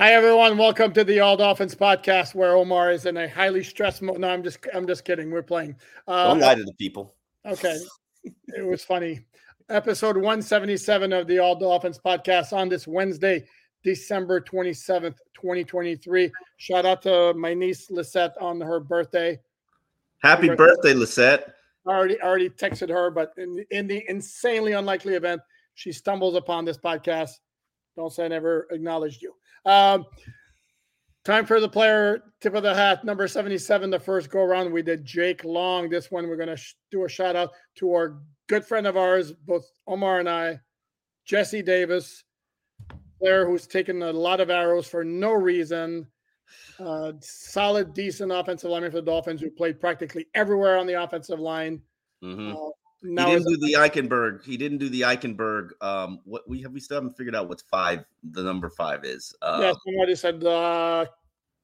Hi everyone, welcome to the All Dolphins podcast, where Omar is in a highly stressed mode. No, I'm just, I'm just kidding. We're playing. Uh, Don't lie to the people. Okay, it was funny. Episode 177 of the All Dolphins podcast on this Wednesday, December 27th, 2023. Shout out to my niece Lisette on her birthday. Happy birthday, Lisette. I already already texted her, but in, in the insanely unlikely event she stumbles upon this podcast, don't say I never acknowledged you. Um, time for the player tip of the hat, number 77, the first go around. We did Jake Long. This one, we're going to sh- do a shout out to our good friend of ours, both Omar and I, Jesse Davis, player who's taken a lot of arrows for no reason. Uh, solid, decent offensive lineman for the Dolphins who played practically everywhere on the offensive line. Mm-hmm. Uh, now he didn't do the Eichenberg. He didn't do the Eichenberg. Um, what we have we still haven't figured out what five the number five is. Uh, yeah, somebody said uh,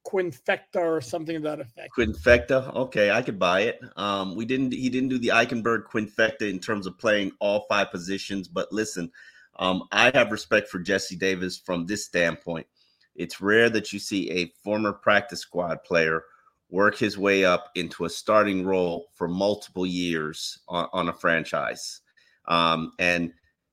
Quinfecta or something of that effect. Quinfecta. Okay, I could buy it. Um, we didn't. He didn't do the Eichenberg Quinfecta in terms of playing all five positions. But listen, um, I have respect for Jesse Davis from this standpoint. It's rare that you see a former practice squad player work his way up into a starting role for multiple years on, on a franchise. Um, and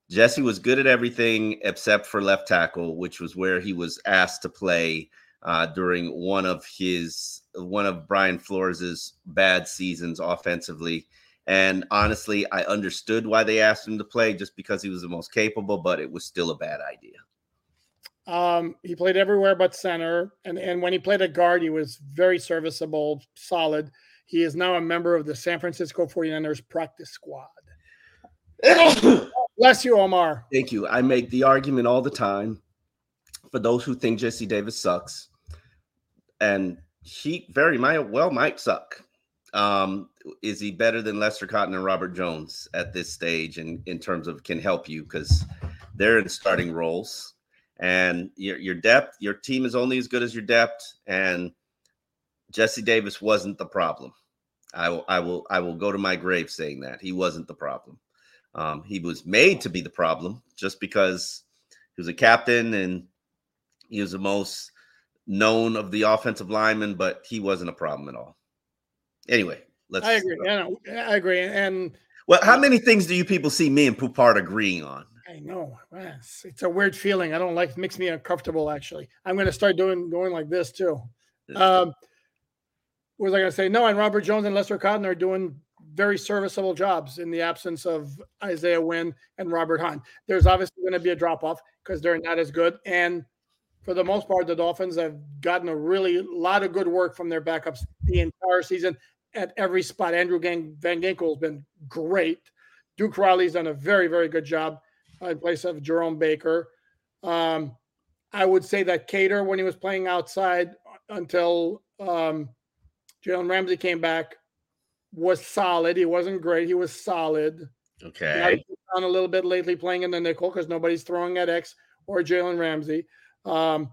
Jesse was good at everything except for left tackle, which was where he was asked to play uh, during one of his one of Brian Flores's bad seasons offensively. And honestly, I understood why they asked him to play just because he was the most capable, but it was still a bad idea. Um, he played everywhere but center, and and when he played at guard, he was very serviceable, solid. He is now a member of the San Francisco 49ers practice squad. Bless you, Omar. Thank you. I make the argument all the time for those who think Jesse Davis sucks, and he very might well might suck. Um, is he better than Lester Cotton and Robert Jones at this stage in, in terms of can help you because they're in starting roles and your your depth, your team is only as good as your depth. And Jesse Davis wasn't the problem. I will I will I will go to my grave saying that he wasn't the problem. Um, he was made to be the problem just because he was a captain and he was the most known of the offensive linemen, but he wasn't a problem at all. Anyway, let's. I agree. I, I agree. And well, how many things do you people see me and Poupart agreeing on? I know. It's, it's a weird feeling. I don't like. It makes me uncomfortable. Actually, I'm going to start doing going like this too. Um, what was I going to say? No, and Robert Jones and Lester Cotton are doing very serviceable jobs in the absence of Isaiah Wynn and Robert Hunt. There's obviously going to be a drop off because they're not as good. And for the most part, the Dolphins have gotten a really lot of good work from their backups the entire season at every spot. Andrew Gang- Van Ginkel has been great. Duke Riley's done a very, very good job in place of Jerome Baker. Um, I would say that Kader, when he was playing outside until um, Jalen Ramsey came back, was solid. He wasn't great. He was solid. Okay. On a little bit lately playing in the nickel because nobody's throwing at X or Jalen Ramsey. Um,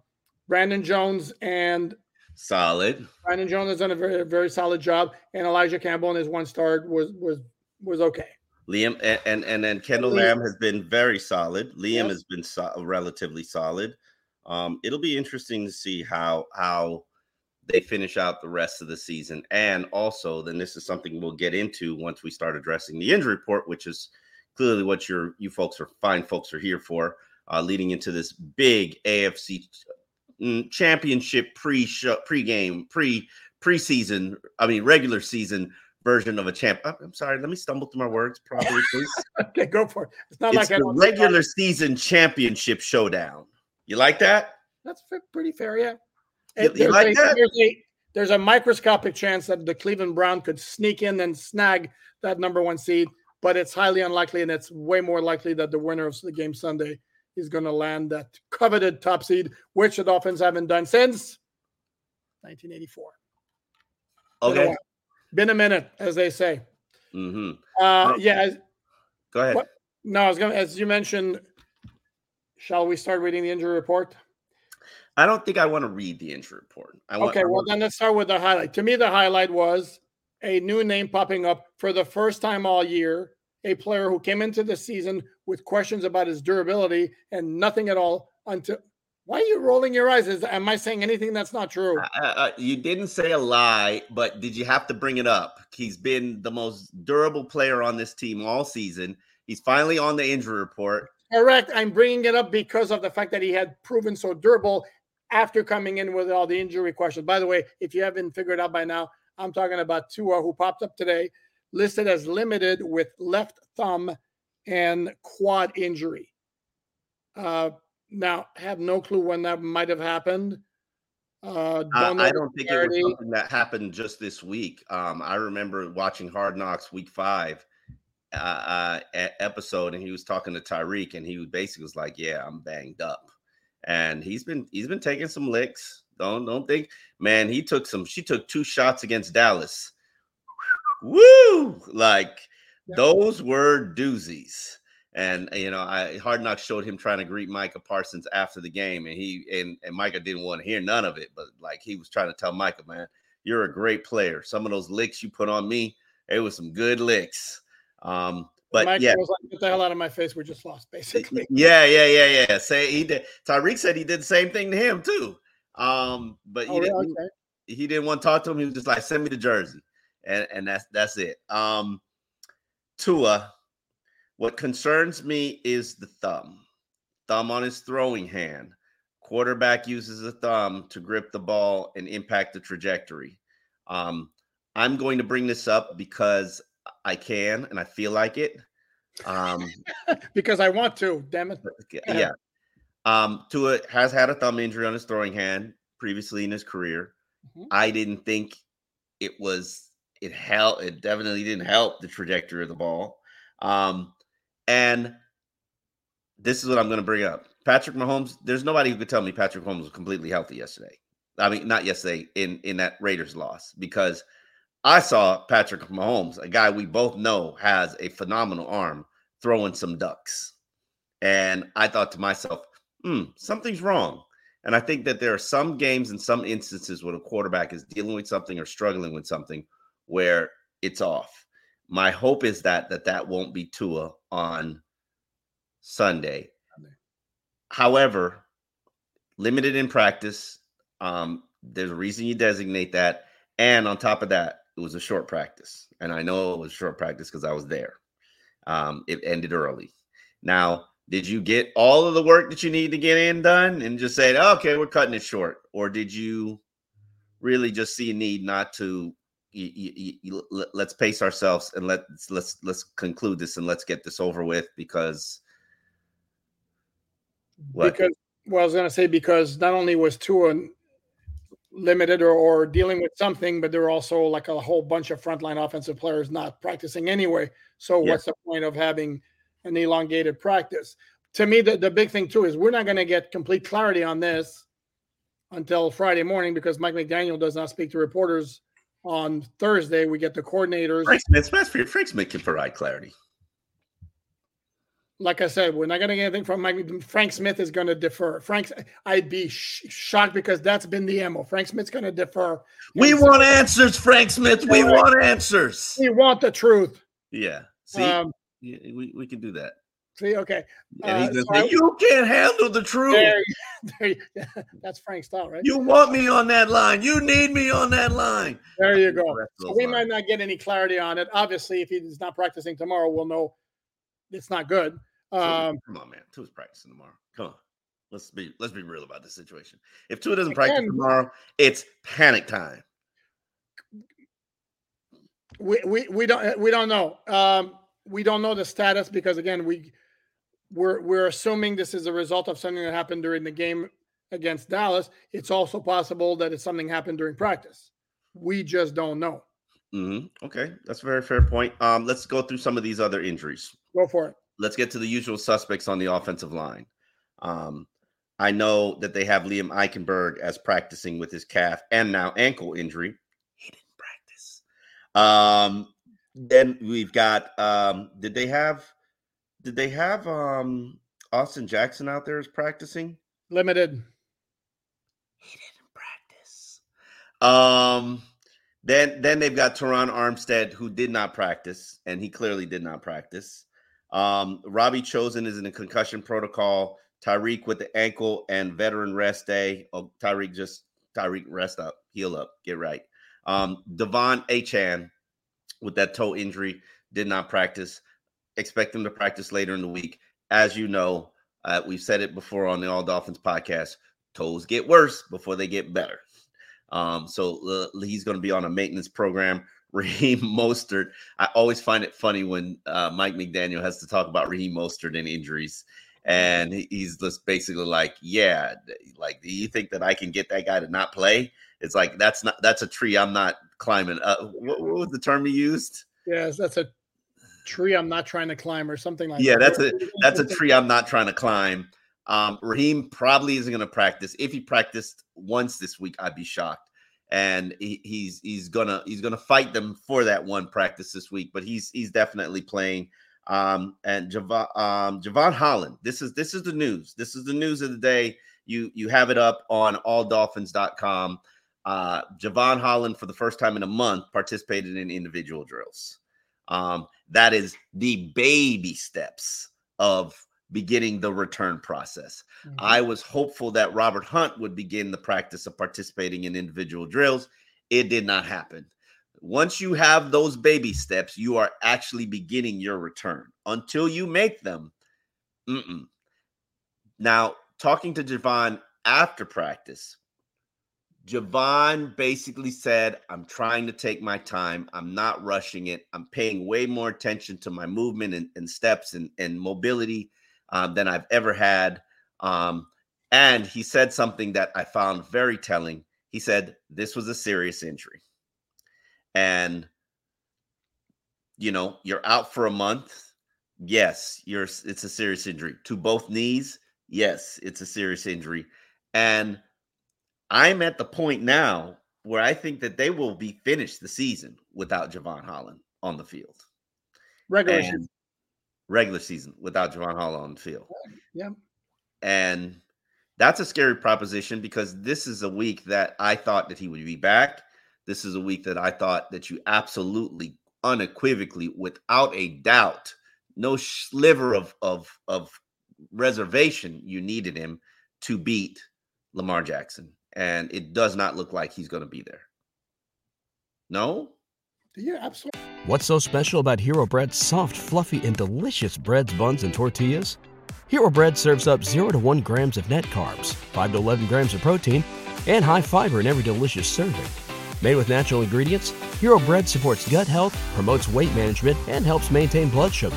Brandon Jones and solid. Brandon Jones has done a very very solid job, and Elijah Campbell in his one start was was was okay. Liam and and, and then Kendall Lamm has been very solid. Liam yep. has been so, relatively solid. Um, it'll be interesting to see how how they finish out the rest of the season, and also then this is something we'll get into once we start addressing the injury report, which is clearly what your you folks are fine folks are here for, uh, leading into this big AFC mm, championship pre pre game pre preseason. I mean regular season version of a champ. I'm sorry, let me stumble through my words properly, please. okay, go for it. It's not it's like the regular season championship showdown. You like that? That's pretty fair, yeah. You, you like a, that? There's a, there's a microscopic chance that the Cleveland Brown could sneak in and snag that number one seed, but it's highly unlikely, and it's way more likely that the winner of the game Sunday is going to land that coveted top seed, which the Dolphins haven't done since 1984. Okay. Been a minute, as they say. Mm-hmm. Uh, yeah. as- Go ahead. What? No, I was going to, as you mentioned, shall we start reading the injury report? I don't think I want to read the injury report. I want, Okay, well, then let's start with the highlight. To me, the highlight was a new name popping up for the first time all year, a player who came into the season with questions about his durability and nothing at all until. Why are you rolling your eyes? Is, am I saying anything that's not true? Uh, uh, you didn't say a lie, but did you have to bring it up? He's been the most durable player on this team all season. He's finally on the injury report. Correct. I'm bringing it up because of the fact that he had proven so durable after coming in with all the injury questions. By the way, if you haven't figured out by now, I'm talking about Tua, who popped up today, listed as limited with left thumb and quad injury. Uh, now, have no clue when that might have happened. Uh, I, don't I don't think it was something that happened just this week. Um, I remember watching Hard Knocks Week Five uh, uh, episode, and he was talking to Tyreek, and he basically was like, "Yeah, I'm banged up," and he's been he's been taking some licks. Don't don't think, man. He took some. She took two shots against Dallas. Woo! Like Yeah. those were doozies. And you know, I Hard Knocks showed him trying to greet Micah Parsons after the game, and he and, and Micah didn't want to hear none of it, but like he was trying to tell Micah, man, you're a great player. Some of those licks you put on me, it was some good licks. Um, but Mike yeah, was like, get the hell out of my face. We just lost, basically. yeah, yeah, yeah, yeah. Say he did. Tyreek said he did the same thing to him too. Um, but he Oh, didn't. yeah, okay. He didn't want to talk to him. He was just like, "Send me the jersey," and and that's that's it. Um, Tua. What concerns me is the thumb, thumb on his throwing hand. Quarterback uses the thumb to grip the ball and impact the trajectory. Um, I'm going to bring this up because I can and I feel like it. Um, because I want to, damn it. yeah. Um, Tua has had a thumb injury on his throwing hand previously in his career. Mhm. I didn't think it was it helped. It definitely didn't help the trajectory of the ball. Um, and this is what I'm going to bring up. Patrick Mahomes. There's nobody who could tell me Patrick Mahomes was completely healthy yesterday. I mean, not yesterday in in that Raiders loss because I saw Patrick Mahomes, a guy we both know has a phenomenal arm, throwing some ducks. And I thought to myself, hmm, something's wrong. And I think that there are some games and some instances when a quarterback is dealing with something or struggling with something where it's off. My hope is that that that won't be Tua on Sunday. Sunday. However, limited in practice. Um, there's a reason you designate that, and on top of that, it was a short practice, and I know it was a short practice because I was there. Um, it ended early. Now, did you get all of the work that you need to get in done and just say, okay, we're cutting it short? Or did you really just see a need not to y- y- y- y- let's pace ourselves and let's let's let's conclude this and let's get this over with because What? Because well, I was going to say because not only was Tua limited or, or dealing with something, but there were also like a whole bunch of frontline offensive players not practicing anyway. So what's the point of having an elongated practice? To me, the, the big thing too is we're not going to get complete clarity on this until Friday morning because Mike McDaniel does not speak to reporters on Thursday. We get the coordinators. Frank Smith, Frank Frank Smith can provide clarity. like I said, we're not going to get anything from Mike. Frank Smith is going to defer. Frank, I'd be sh- shocked because that's been the mo. Frank Smith's going to defer. We And want answers, Frank Smith. We want answers. We want the truth. Yeah. See, Um, we, we can do that. See, okay, Uh, gonna so say, You can't handle the truth. there, there that's Frank's style, right? You want me on that line. You need me on that line. there you go. The rest of So we might not get any clarity on it. Obviously, if he's not practicing tomorrow, we'll know it's not good. Um, Come on, man. Tua's practicing tomorrow. Come on. Let's be let's be real about this situation. If Tua doesn't practice tomorrow, it's panic time. we, we we don't we don't know. Um, we don't know the status because again we we're we're assuming this is a result of something that happened during the game against Dallas. It's also possible that it's something happened during practice. We just don't know. hmm Okay, that's a very fair point. Um, let's go through some of these other injuries. Go for it. Let's get to the usual suspects on the offensive line. Um, I know that they have Liam Eichenberg as practicing with his calf and now ankle injury. He didn't practice. Um, then we've got um, did they have did they have um Austin Jackson out there as practicing? Limited. He didn't practice. Um then then they've got Terron Armstead who did not practice, and he clearly did not practice. Um, Robbie Chosen is in the concussion protocol. Tyreek with the ankle and veteran rest day. Oh, Tyreek just Tyreek rest up, heal up, get right. Um, De'Von Achane with that toe injury did not practice. Expect him to practice later in the week. As you know, uh, we've said it before on the All Dolphins podcast. Toes get worse before they get better. Um, so uh, he's going to be on a maintenance program. Raheem Mostert. I always find it funny when uh, Mike McDaniel has to talk about Raheem Mostert and injuries and he's just basically like, yeah, like, do you think that I can get that guy to not play? It's like that's not that's a tree I'm not climbing. Uh, what, what was the term he used? Yes, that's a tree I'm not trying to climb, or something like yeah, that. that's a that's a tree I'm not trying to climb. Um, Raheem probably isn't going to practice. If he practiced once this week, I'd be shocked. And he, he's he's gonna he's gonna fight them for that one practice this week. But he's he's definitely playing. Um, and Jevon, um, Jevon Holland. This is this is the news. This is the news of the day. You you have it up on alldolphins.com. Uh, Jevon Holland, for the first time in a month, participated in individual drills. Um, that is the baby steps of beginning the return process. Mm-hmm. I was hopeful that Robert Hunt would begin the practice of participating in individual drills. It did not happen. Once you have those baby steps, you are actually beginning your return. Until you make them, mm-mm. now talking to Jevon after practice, Jevon basically said, I'm trying to take my time. I'm not rushing it. I'm paying way more attention to my movement and, and steps and, and mobility um, than I've ever had. Um, and he said something that I found very telling. He said, This was a serious injury and you know you're out for a month yes you're it's a serious injury to both knees yes it's a serious injury and i'm at the point now where i think that they will be finished the season without Jevon Holland on the field. Regular season. regular season without Jevon Holland on the field. Yeah and that's a scary proposition because this is a week that i thought that he would be back. This is a week that I thought that you absolutely, unequivocally, without a doubt, no sliver of of of reservation, you needed him to beat Lamar Jackson, and it does not look like he's going to be there. No. Yeah, absolutely. What's so special about Hero Bread's soft, fluffy, and delicious breads, buns, and tortillas? Hero Bread serves up 0 to 1 grams of net carbs, 5 to 11 grams of protein, and high fiber in every delicious serving. Made with natural ingredients, Hero Bread supports gut health, promotes weight management, and helps maintain blood sugar.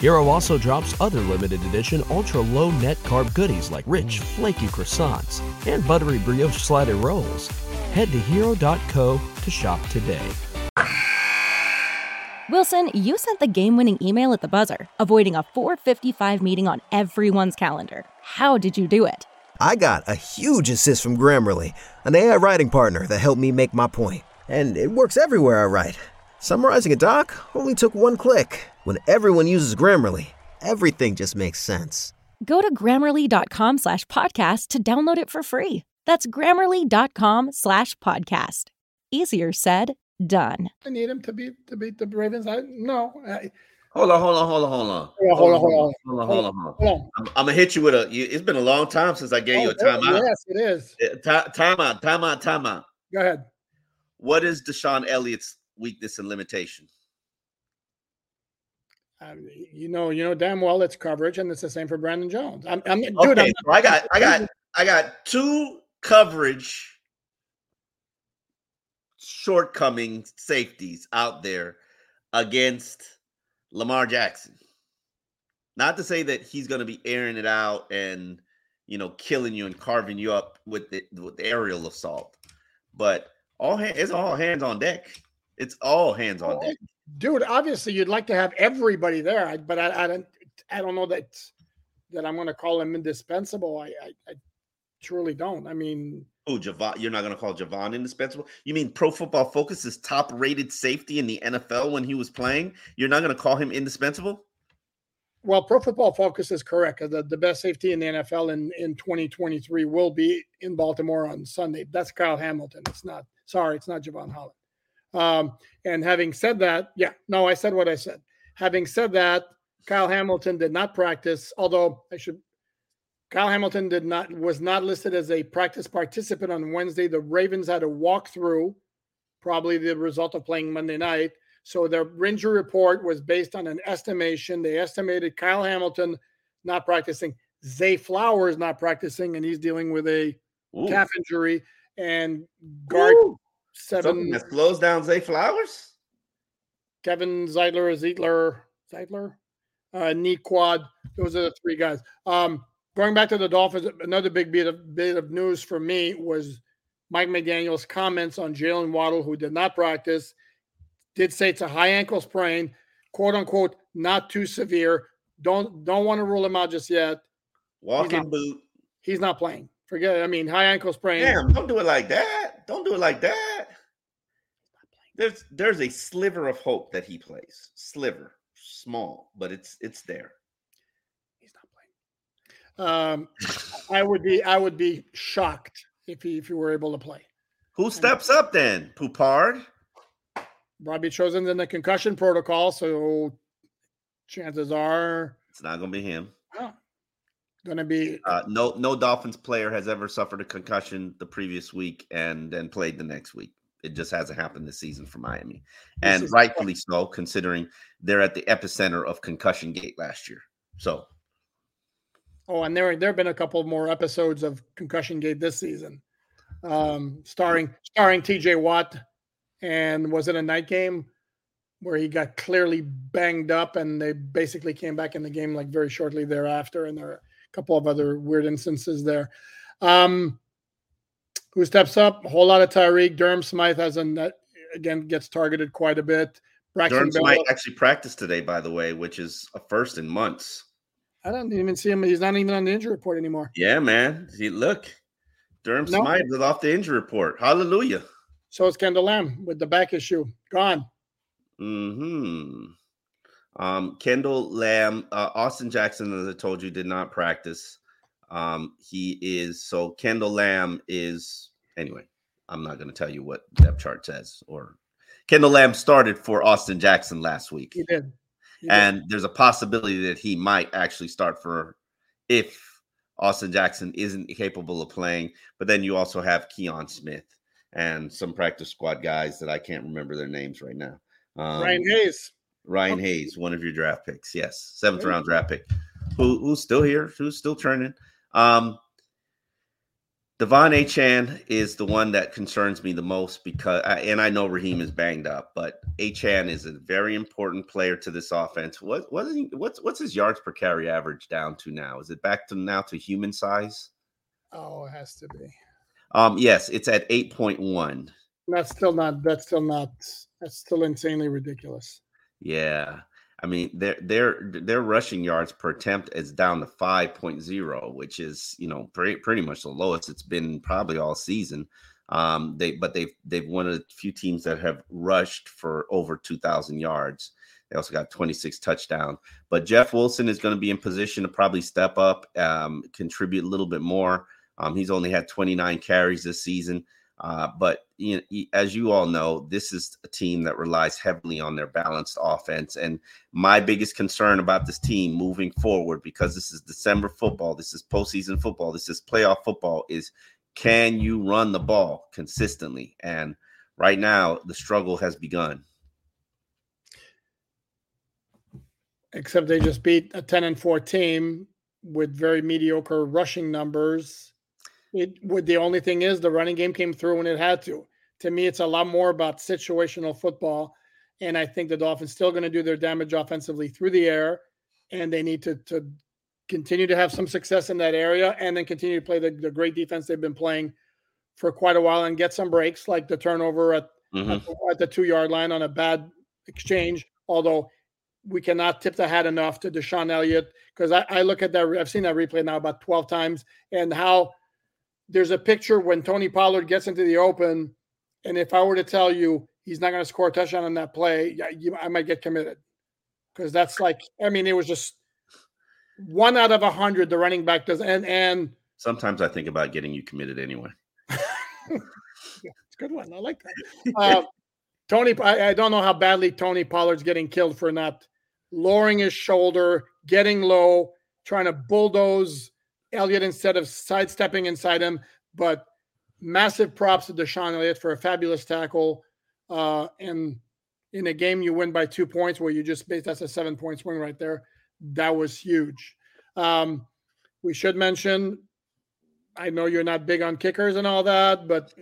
Hero also drops other limited edition ultra low net carb goodies like rich, flaky croissants and buttery brioche slider rolls. Head to hero.co to shop today. Wilson, you sent the game winning email at the buzzer, avoiding a 455 meeting on everyone's calendar. How did you do it? I got a huge assist from Grammarly, an AI writing partner that helped me make my point. And it works everywhere I write. Summarizing a doc only took one click. When everyone uses Grammarly, everything just makes sense. Go to grammarly.com slash podcast to download it for free. That's grammarly.com slash podcast. Easier said, done. I need him to beat to beat the Ravens. I no. I, Hold on, hold on, hold on, hold on. Hold on, hold on, hold on. Hold on, hold on, hold on. I'm, I'm gonna hit you with a. You, it's been a long time since I gave Oh, you a timeout. Yes, it is. Uh, ti- timeout, timeout, timeout. Go ahead. What is DeShon Elliott's weakness and limitation? You know, you know damn well it's coverage, and it's the same for Brandon Jones. I'm, I'm dude. Okay, I'm, so I got, I got, I got two coverage shortcoming safeties out there against Lamar Jackson. Not to say that he's going to be airing it out and you know killing you and carving you up with the with the aerial assault, but all hand, it's all hands on deck. It's all hands on deck. dude. Obviously, you'd like to have everybody there, but I, I don't. I don't know that that I'm going to call him indispensable. I, I, I truly don't. I mean, Oh, Jevon, you're not going to call Jevon indispensable? You mean Pro Football Focus's top rated safety in the NFL when he was playing? You're not going to call him indispensable? well, Pro Football Focus is correct. The, the best safety in the NFL in, in 2023 will be in Baltimore on Sunday. That's Kyle Hamilton. It's not, sorry, it's not Jevon Holland. Um, and having said that, yeah, no, I said what I said. Having said that, Kyle Hamilton did not practice, although I should Kyle Hamilton did not was not listed as a practice participant on Wednesday. The Ravens had a walkthrough, probably the result of playing Monday night. So their injury report was based on an estimation. They estimated Kyle Hamilton not practicing, Zay Flowers not practicing, and he's dealing with a Ooh. calf injury. And guard Ooh. seven that slows down Zay Flowers? Kevin Zeitler, Zeitler, Zeitler, uh, knee quad. Those are the three guys. Um, going back to the Dolphins, another big bit of bit of news for me was Mike McDaniel's comments on Jaylen Waddle, who did not practice, did say it's a high ankle sprain, quote unquote, not too severe. Don't don't want to rule him out just yet. Walking not- boot. He's not playing. Forget it. I mean, high ankle sprain. Damn, don't do it like that. Don't do it like that. There's there's a sliver of hope that he plays. Sliver. Small, but it's it's there. He's not playing. Um, I would be I would be shocked if he if he were able to play. Who steps up then? Poupart? Robbie chosen's in the concussion protocol, so chances are It's not gonna be him. Going to be Uh, no, no Dolphins player has ever suffered a concussion the previous week and then played the next week. It just hasn't happened this season for Miami, and rightfully so, considering they're at the epicenter of concussion gate last year. So oh, and there there have been a couple more episodes of Concussion Gate this season, um, starring starring T.J. Watt, and was it a night game where he got clearly banged up, and they basically came back in the game like very shortly thereafter, and there are a couple of other weird instances there. Um, who steps up? A whole lot of Tyreek. Durham Smythe has a again gets targeted quite a bit. Braxton Durham might actually practice today, by the way, which is a first in months. I don't even see him. He's not even on the injury report anymore. Yeah, man. See, look, Durham No. Smythe is off the injury report. Hallelujah. So is Kendall Lamm with the back issue gone. Hmm. Um, Kendall Lamm, uh, Austin Jackson, as I told you, did not practice. Um, he is so Kendall Lamm is anyway. I'm not going to tell you what depth chart says. Or Kendall Lamm started for Austin Jackson last week, He did. He did. and there's a possibility that he might actually start for if Austin Jackson isn't capable of playing. But then you also have Kion Smith and some practice squad guys that I can't remember their names right now. Um, Ryan Hayes. Ryan Oh. Hayes, one of your draft picks. Yes, seventh round draft pick. Who who's still here? Who's still turning? Um De'Von Achane is the one that concerns me the most because, and I know Raheem is banged up, but A. Chan is a very important player to this offense. What what is he, what's what's his yards per carry average down to now? Is it back to now to human size? Oh, it has to be. Um, yes, it's at eight point one. That's still not. That's still not. That's still insanely ridiculous. Yeah. I mean, their their their rushing yards per attempt is down to 5.0, which is, you know, pretty, pretty much the lowest it's been probably all season. Um, they but they've they've one of few teams that have rushed for over 2,000 yards. They also got 26 touchdowns. But Jeff Wilson is going to be in position to probably step up, um, contribute a little bit more. Um, he's only had 29 carries this season. Uh, but you know, as you all know, this is a team that relies heavily on their balanced offense. And my biggest concern about this team moving forward, because this is December football, this is postseason football, this is playoff football, is can you run the ball consistently? And right now, the struggle has begun. Except they just beat a ten and four team with very mediocre rushing numbers. It would the only thing is the running game came through when it had to. To me, it's a lot more about situational football, and I think the Dolphins still going to do their damage offensively through the air, and they need to to continue to have some success in that area, and then continue to play the, the great defense they've been playing for quite a while, and get some breaks like the turnover at Mhm. at the, at the two yard line on a bad exchange. Although we cannot tip the hat enough to DeShon Elliott because I, I look at that. I've seen that replay now about 12 times and how there's a picture when Tony Pollard gets into the open, and if I were to tell you he's not going to score a touchdown on that play, you, I might get committed because that's like I mean it was just one out of a hundred the running back does and and sometimes I think about getting you committed anyway. yeah, it's a good one. I like that. Uh, Tony, I, I don't know how badly Tony Pollard's getting killed for not lowering his shoulder, getting low, trying to bulldoze Elliott instead of sidestepping inside him. But massive props to DeShon Elliott for a fabulous tackle. Uh, and in a game you win by two points where you just based that's a seven point swing right there. That was huge. Um, we should mention I know you're not big on kickers and all that, but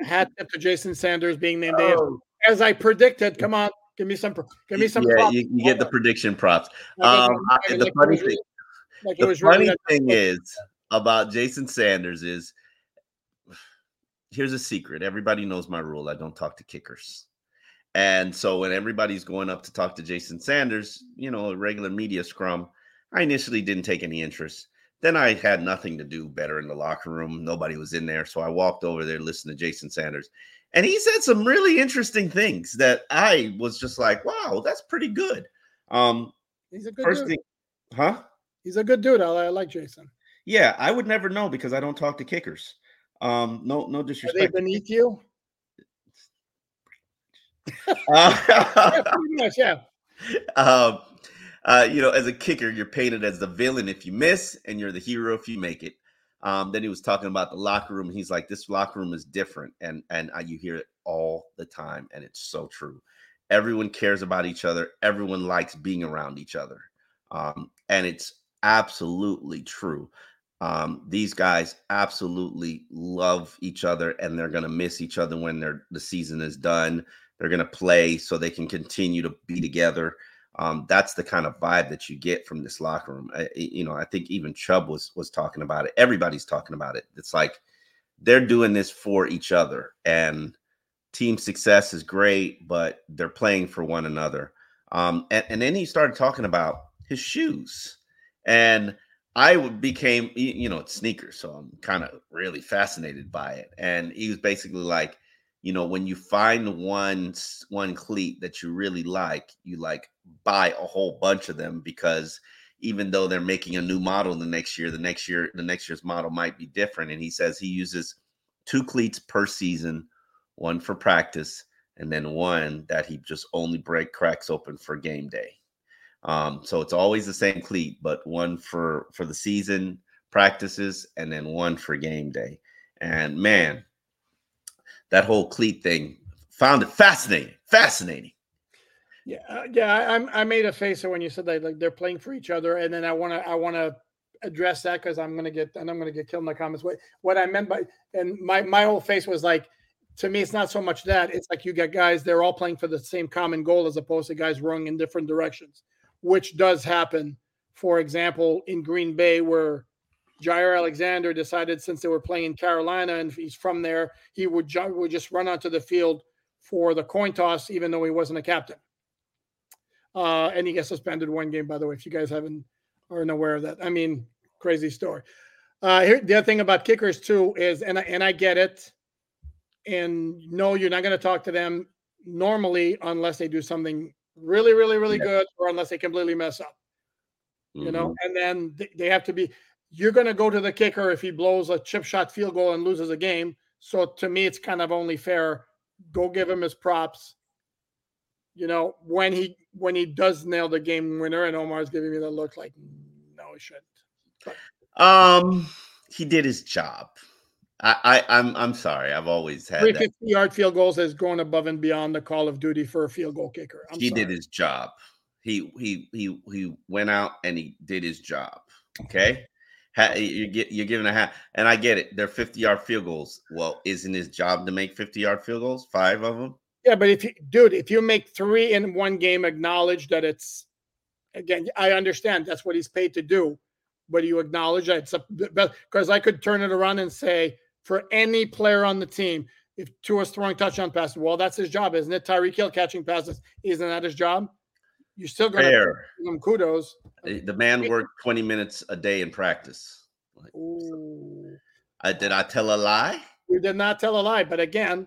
hat tip to Jason Sanders being named oh. as I predicted. Come on, give me some, give me some. Yeah, you, you, get the prediction props. Um, the funny thing, like the funny really thing is about Jason Sanders is here's a secret. Everybody knows my rule. I don't talk to kickers. And so when everybody's going up to talk to Jason Sanders, you know, a regular media scrum, I initially didn't take any interest. Then I had nothing to do better in the locker room. Nobody was in there. So I walked over there, listened to Jason Sanders. And he said some really interesting things that I was just like, wow, that's pretty good. Um, He's a good first dude. Thing, huh? He's a good dude. I, I, like Jason. Yeah, I would never know because I don't talk to kickers. Um, no, no disrespect. Are they beneath you? uh, yeah, pretty much, yeah. Um, uh, you know, as a kicker, you're painted as the villain if you miss, and you're the hero if you make it. Um, then he was talking about the locker room. He's like, "This locker room is different," and and uh, you hear it all the time, and it's so true. Everyone cares about each other. Everyone likes being around each other, um, and it's absolutely true. Um, these guys absolutely love each other, and they're gonna miss each other when they're the season is done. They're gonna play so they can continue to be together um, that's the kind of vibe that you get from this locker room. I, you know, I think even Chubb was was talking about it. Everybody's talking about it. It's like they're doing this for each other, and team success is great, but they're playing for one another. Um, and, and then he started talking about his shoes, and I became, you know, it's sneakers, so I'm kind of really fascinated by it. And he was basically like, you know when you find one one cleat that you really like you like buy a whole bunch of them because even though they're making a new model the next year the next year the next year's model might be different and he says he uses two cleats per season one for practice and then one that he just only break cracks open for game day um, so it's always the same cleat but one for for the season practices and then one for game day and man that whole cleat thing. Found it fascinating. Fascinating. Yeah, uh, yeah. I, I made a face when you said that like they're playing for each other, and then I want to I want to address that because I'm gonna get and I'm gonna get killed in the comments. What what I meant by and my my whole face was like to me it's not so much that it's like you got guys they're all playing for the same common goal as opposed to guys rowing in different directions, which does happen. For example, in Green Bay where Jaire Alexander decided since they were playing in Carolina and he's from there, he would, would just run onto the field for the coin toss, even though he wasn't a captain. Uh, and he gets suspended one game, by the way, if you guys haven't aren't aware of that. I mean, crazy story. Uh, here, the other thing about kickers too is, and I, and I get it, and no, you're not going to talk to them normally unless they do something really, really, really yeah. good, or unless they completely mess up. Mm-hmm. You know, mm-hmm. and then they, they have to be you're going to go to the kicker if he blows a chip shot field goal and loses a game. So to me, it's kind of only fair. Go give him his props. You know, when he when he does nail the game winner, and Omar's giving me the look like, no, he shouldn't. But, um, he did his job. I, I I'm I'm sorry. I've always had 350 yard field goals is going above and beyond the call of duty for a field goal kicker. I'm he sorry. did his job. He he he he went out and he did his job. Okay you get you're giving a half, and I get it. They're 50 yard field goals. Well, isn't his job to make 50 yard field goals? Five of them. Yeah, but if you, dude, if you make three in one game, acknowledge that it's again. I understand that's what he's paid to do, but you acknowledge that it's a because I could turn it around and say for any player on the team, if Tua's throwing touchdown passes, well, that's his job, isn't it? Tyreek Hill catching passes, isn't that his job? You're still going to give him kudos. The man worked 20 minutes a day in practice. Ooh. I did I tell a lie? You did not tell a lie, but again,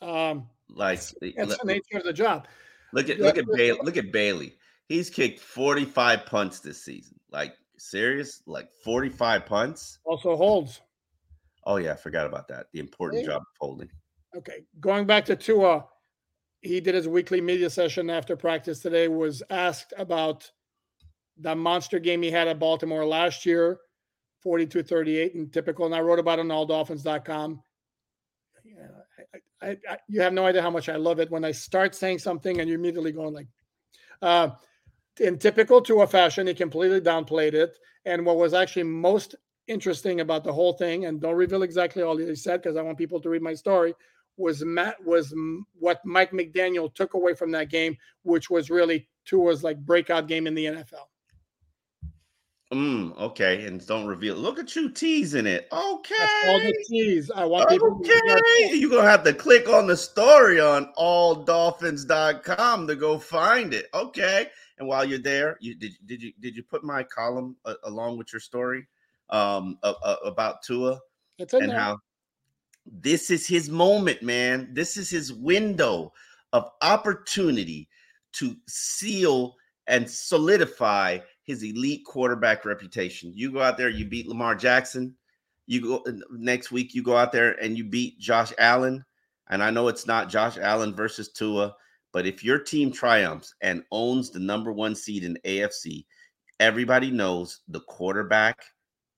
um, like it's the nature of the job. Look at look at Bailey. Look at Bailey. He's kicked 45 punts this season. Like serious, like 45 punts. Also holds. Oh yeah, I forgot about that. The important Yeah. job of holding. Okay, going back to Tua, he did his weekly media session after practice today. Was asked about the monster game he had at Baltimore last year, 42-38 and typical. And I wrote about it on alldolphins.com. Yeah, I, I, I, you have no idea how much I love it when I start saying something and you're immediately going like, uh, in typical Tua fashion, he completely downplayed it. And what was actually most interesting about the whole thing, and don't reveal exactly all he said because I want people to read my story, was Matt was m- what Mike McDaniel took away from that game, which was really Tua's like breakout game in the NFL. Mm, okay, and don't reveal. Look at you teasing it. Okay. That's all the tease. I want people to Okay, you're gonna have to click on the story on alldolphins.com to go find it. Okay, and while you're there, you did did you did you put my column uh, along with your story um uh, uh, about Tua It's in and there. how this is his moment, man. This is his window of opportunity to seal and solidify his elite quarterback reputation. You go out there, you beat Lamar Jackson. You go next week, you go out there and you beat Josh Allen. And I know it's not Josh Allen versus Tua, but if your team triumphs and owns the number one seed in AFC, everybody knows the quarterback,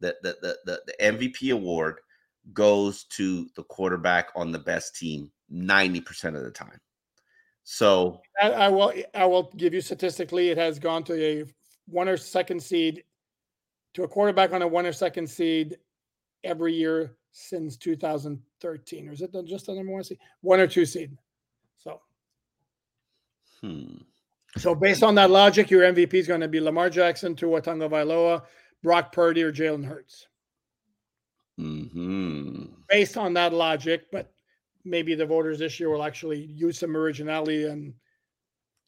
the the the, the, the MVP award goes to the quarterback on the best team 90% of the time. So I, I will I will give you statistically it has gone to a one or second seed to a quarterback on a one or second seed every year since 2013 or is it just the number one seed one or two seed so hmm. so based on that logic your MVP is going to be Lamar Jackson Tua Tagovailoa Brock Purdy or Jalen Hurts hmm based on that logic but maybe the voters this year will actually use some originality and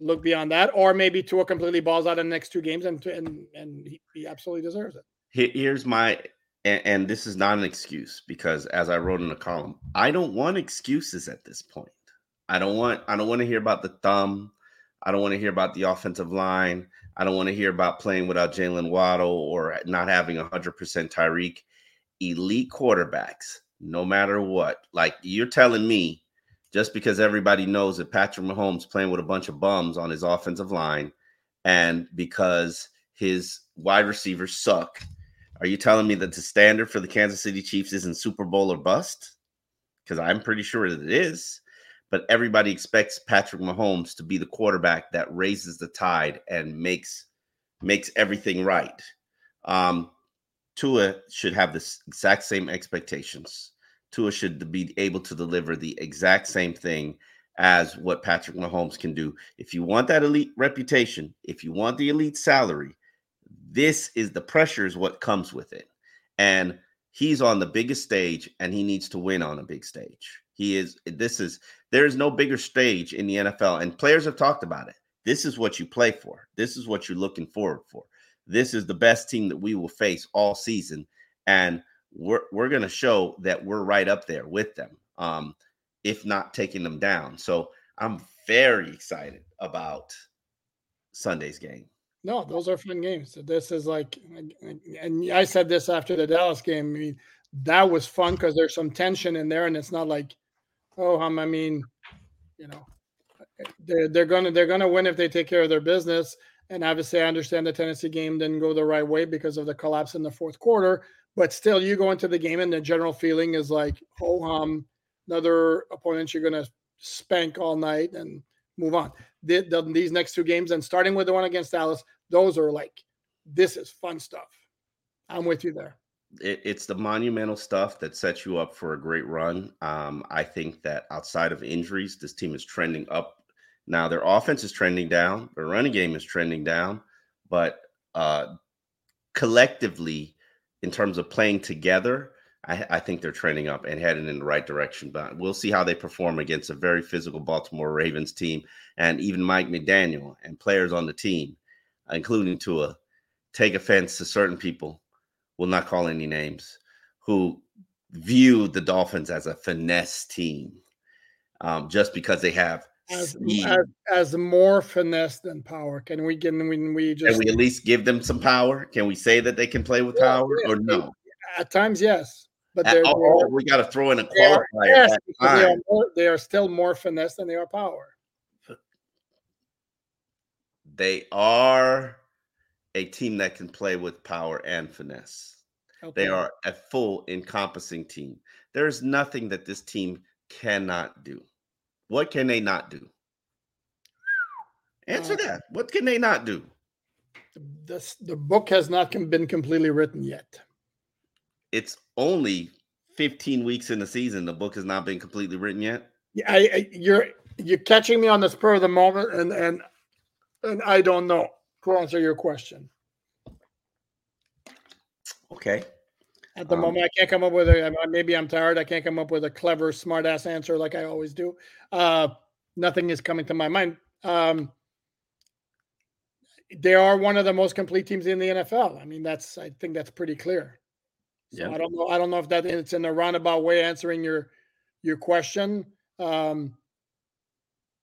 look beyond that or maybe Tua completely balls out in the next two games and and and he, he absolutely deserves it Here's my, and, and this is not an excuse because as I wrote in the column, I don't want excuses at this point. I don't want, I don't want to hear about the thumb. I don't want to hear about the offensive line. I don't want to hear about playing without Jaylen Waddle or not having 100% Tyreek. Elite quarterbacks, no matter what. Like you're telling me, just because everybody knows that Patrick Mahomes playing with a bunch of bums on his offensive line, and because his wide receivers suck, are you telling me that the standard for the Kansas City Chiefs isn't Super Bowl or bust? Because I'm pretty sure that it is. But everybody expects Patrick Mahomes to be the quarterback that raises the tide and makes makes everything right. Um, Tua should have the exact same expectations. Tua should be able to deliver the exact same thing as what Patrick Mahomes can do. If you want that elite reputation, if you want the elite salary, this is the pressure is what comes with it. And he's on the biggest stage and he needs to win on a big stage. He is this is there is no bigger stage in the NFL and players have talked about it. This is what you play for. This is what you're looking forward for. This is the best team that we will face all season and we're we're going to show that we're right up there with them. Um if not taking them down. So I'm very excited about Sunday's game. No, those are fun games. This is like, and I said this after the Dallas game. I mean, that was fun because there's some tension in there, and it's not like, oh, um, I mean, you know, they're they're gonna they're gonna win if they take care of their business. And obviously, I understand the Tennessee game didn't go the right way because of the collapse in the fourth quarter. But still, you go into the game, and the general feeling is like, oh, um, another opponent you're gonna spank all night and move on. The, the, these next two games, and starting with the one against Dallas, those are like, this is fun stuff. I'm with you there. It, it's the monumental stuff that sets you up for a great run. Um, I think that outside of injuries, this team is trending up. Now their offense is trending down, their running game is trending down, but uh, collectively, in terms of playing together, I, I think they're trending up and heading in the right direction. But we'll see how they perform against a very physical Baltimore Ravens team, and even Mike McDaniel and players on the team, including Tua, take offense to certain people. Will not call any names, who view the Dolphins as a finesse team, um, just because they have as, as, as more finesse than power. Can we get when we just Can we at least give them some power? Can we say that they can play with Yeah, power yeah, or no? at times yes, but At they're, they're- we got to throw in a they are- yes, they are, more, they are still more finesse than they are power. They are a team that can play with power and finesse. They are a full encompassing team. There is nothing that this team cannot do. What can they not do? Answer Uh, that. What can they not do? This the book has not been completely written yet. It's only 15 weeks in the season. The book has not been completely written yet. Yeah, I, I you're you're catching me on the spur of the moment, and and and I don't know to answer your question Okay. at the Um, moment. I can't come up with a. Maybe I'm tired. I can't come up with a clever, smart ass answer like I always do. Uh, nothing is coming to my mind. Um, they are one of the most complete teams in the NFL. I mean, that's I think that's pretty clear. So Yeah. I don't know. I don't know if that it's in a roundabout way answering your your question. Um,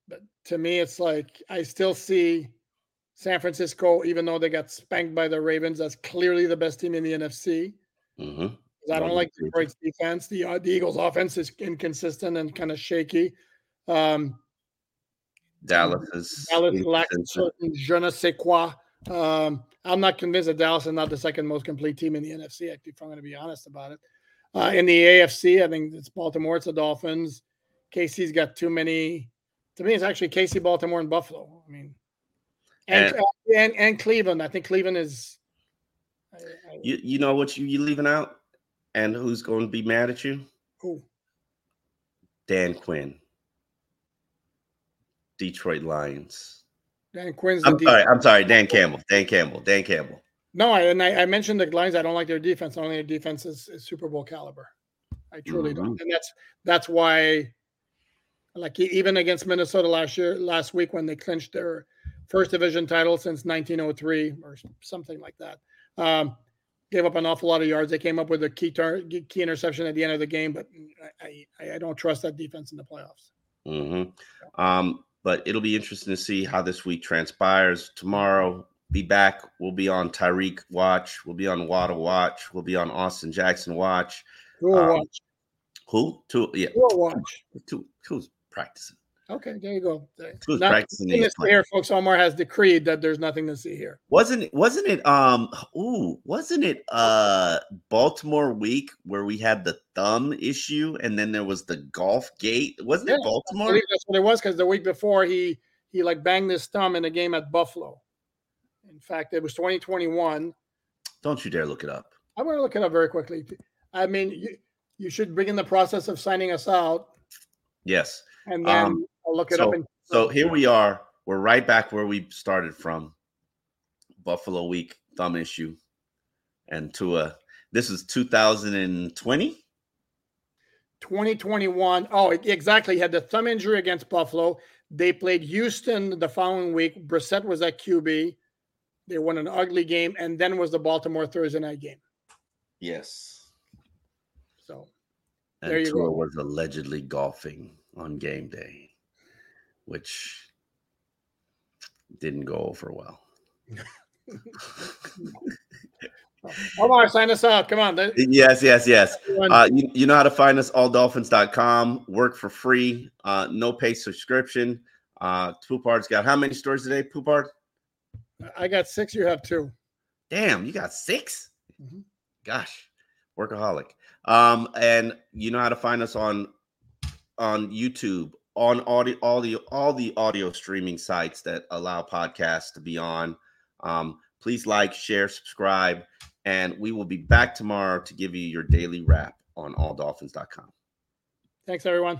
but to me, it's like I still see San Francisco, even though they got spanked by the Ravens, that's clearly the best team in the NFC. hmm 'Cause I don't like. Detroit's defense. The uh, the Eagles' offense is inconsistent and kind of shaky. Um, Dallas is Dallas lacks a certain je ne sais quoi. Um, I'm not convinced that Dallas is not the second most complete team in the NFC. If I'm going to be honest about it, uh, in the AFC, I think it's Baltimore, it's the Dolphins. KC's got too many. To me, it's actually KC, Baltimore, and Buffalo. I mean, and and, and, Cleveland. I think Cleveland is. I, I, You you know what you you leaving out, and who's going to be mad at you? who? Dan Quinn, Detroit Lions. Dan Quinn's I'm sorry. I'm sorry. Dan Campbell. Dan Campbell. Dan Campbell. No, I, and I, I mentioned the Lions. I don't like their defense. I don't think their defense is, is Super Bowl caliber. I truly don't, mm-hmm. and that's that's why, like even against Minnesota last year, last week when they clinched their first division title since 1903 or something like that, um, gave up an awful lot of yards. They came up with a key key interception at the end of the game, but I I, I don't trust that defense in the playoffs. Mm-hmm. Um, but it'll be interesting to see how this week transpires. Tomorrow, be back. We'll be on Tyreek watch. We'll be on Waddle watch. We'll be on Austin Jackson watch. Who Um, watch? Who? Two? Yeah. Who will watch? Two. Who's practicing? Okay, there you go. Who's Not- practicing? here, folks. Omar has decreed that there's nothing to see here. Wasn't it? Wasn't it? Um. Ooh. Wasn't it? Uh. Baltimore week where we had the thumb issue, and then there was the golf gate. Wasn't Yeah, it Baltimore? that's what it was because the week before he he like banged his thumb in a game at Buffalo. In fact, it was 2021. Don't you dare look it up. I'm going to look it up very quickly. I mean, you, you should begin the process of signing us out, Yes. and then Um, I'll look it so, up. And so here we are. We're right back where we started from. Buffalo week thumb issue, and to a this is 2020. 2021. Oh, exactly. He had the thumb injury against Buffalo. They played Houston the following week. Brissett was at QB. They won an ugly game, and then was the Baltimore Thursday night game. Yes. So And There you Tua go. was allegedly golfing on game day, which didn't go over well. Omar, sign us out. Come on. Dude. Yes, yes, yes. Uh, you, you know how to find us alldolphins.com. Work for free, uh, no pay subscription. Uh, Poupart's got how many stores today, Poupart? I got six. You have two. Damn, you got 6 Mhm. Gosh, workaholic. Um, and you know how to find us on on YouTube, on audio, all the all the audio streaming sites that allow podcasts to be on. Um, please like, share, subscribe, and we will be back tomorrow to give you your daily wrap on alldolphins.com. Thanks, everyone.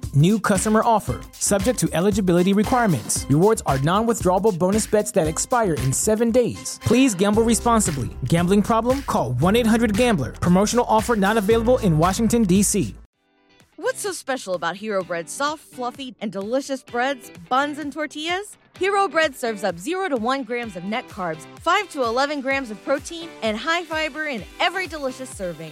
New customer offer, subject to eligibility requirements. Rewards are non withdrawable bonus bets that expire in seven days. Please gamble responsibly. Gambling problem? Call 1 800 Gambler. Promotional offer not available in Washington, D.C. What's so special about Hero Bread's soft, fluffy, and delicious breads, buns, and tortillas? Hero Bread serves up 0 to 1 grams of net carbs, 5 to 11 grams of protein, and high fiber in every delicious serving.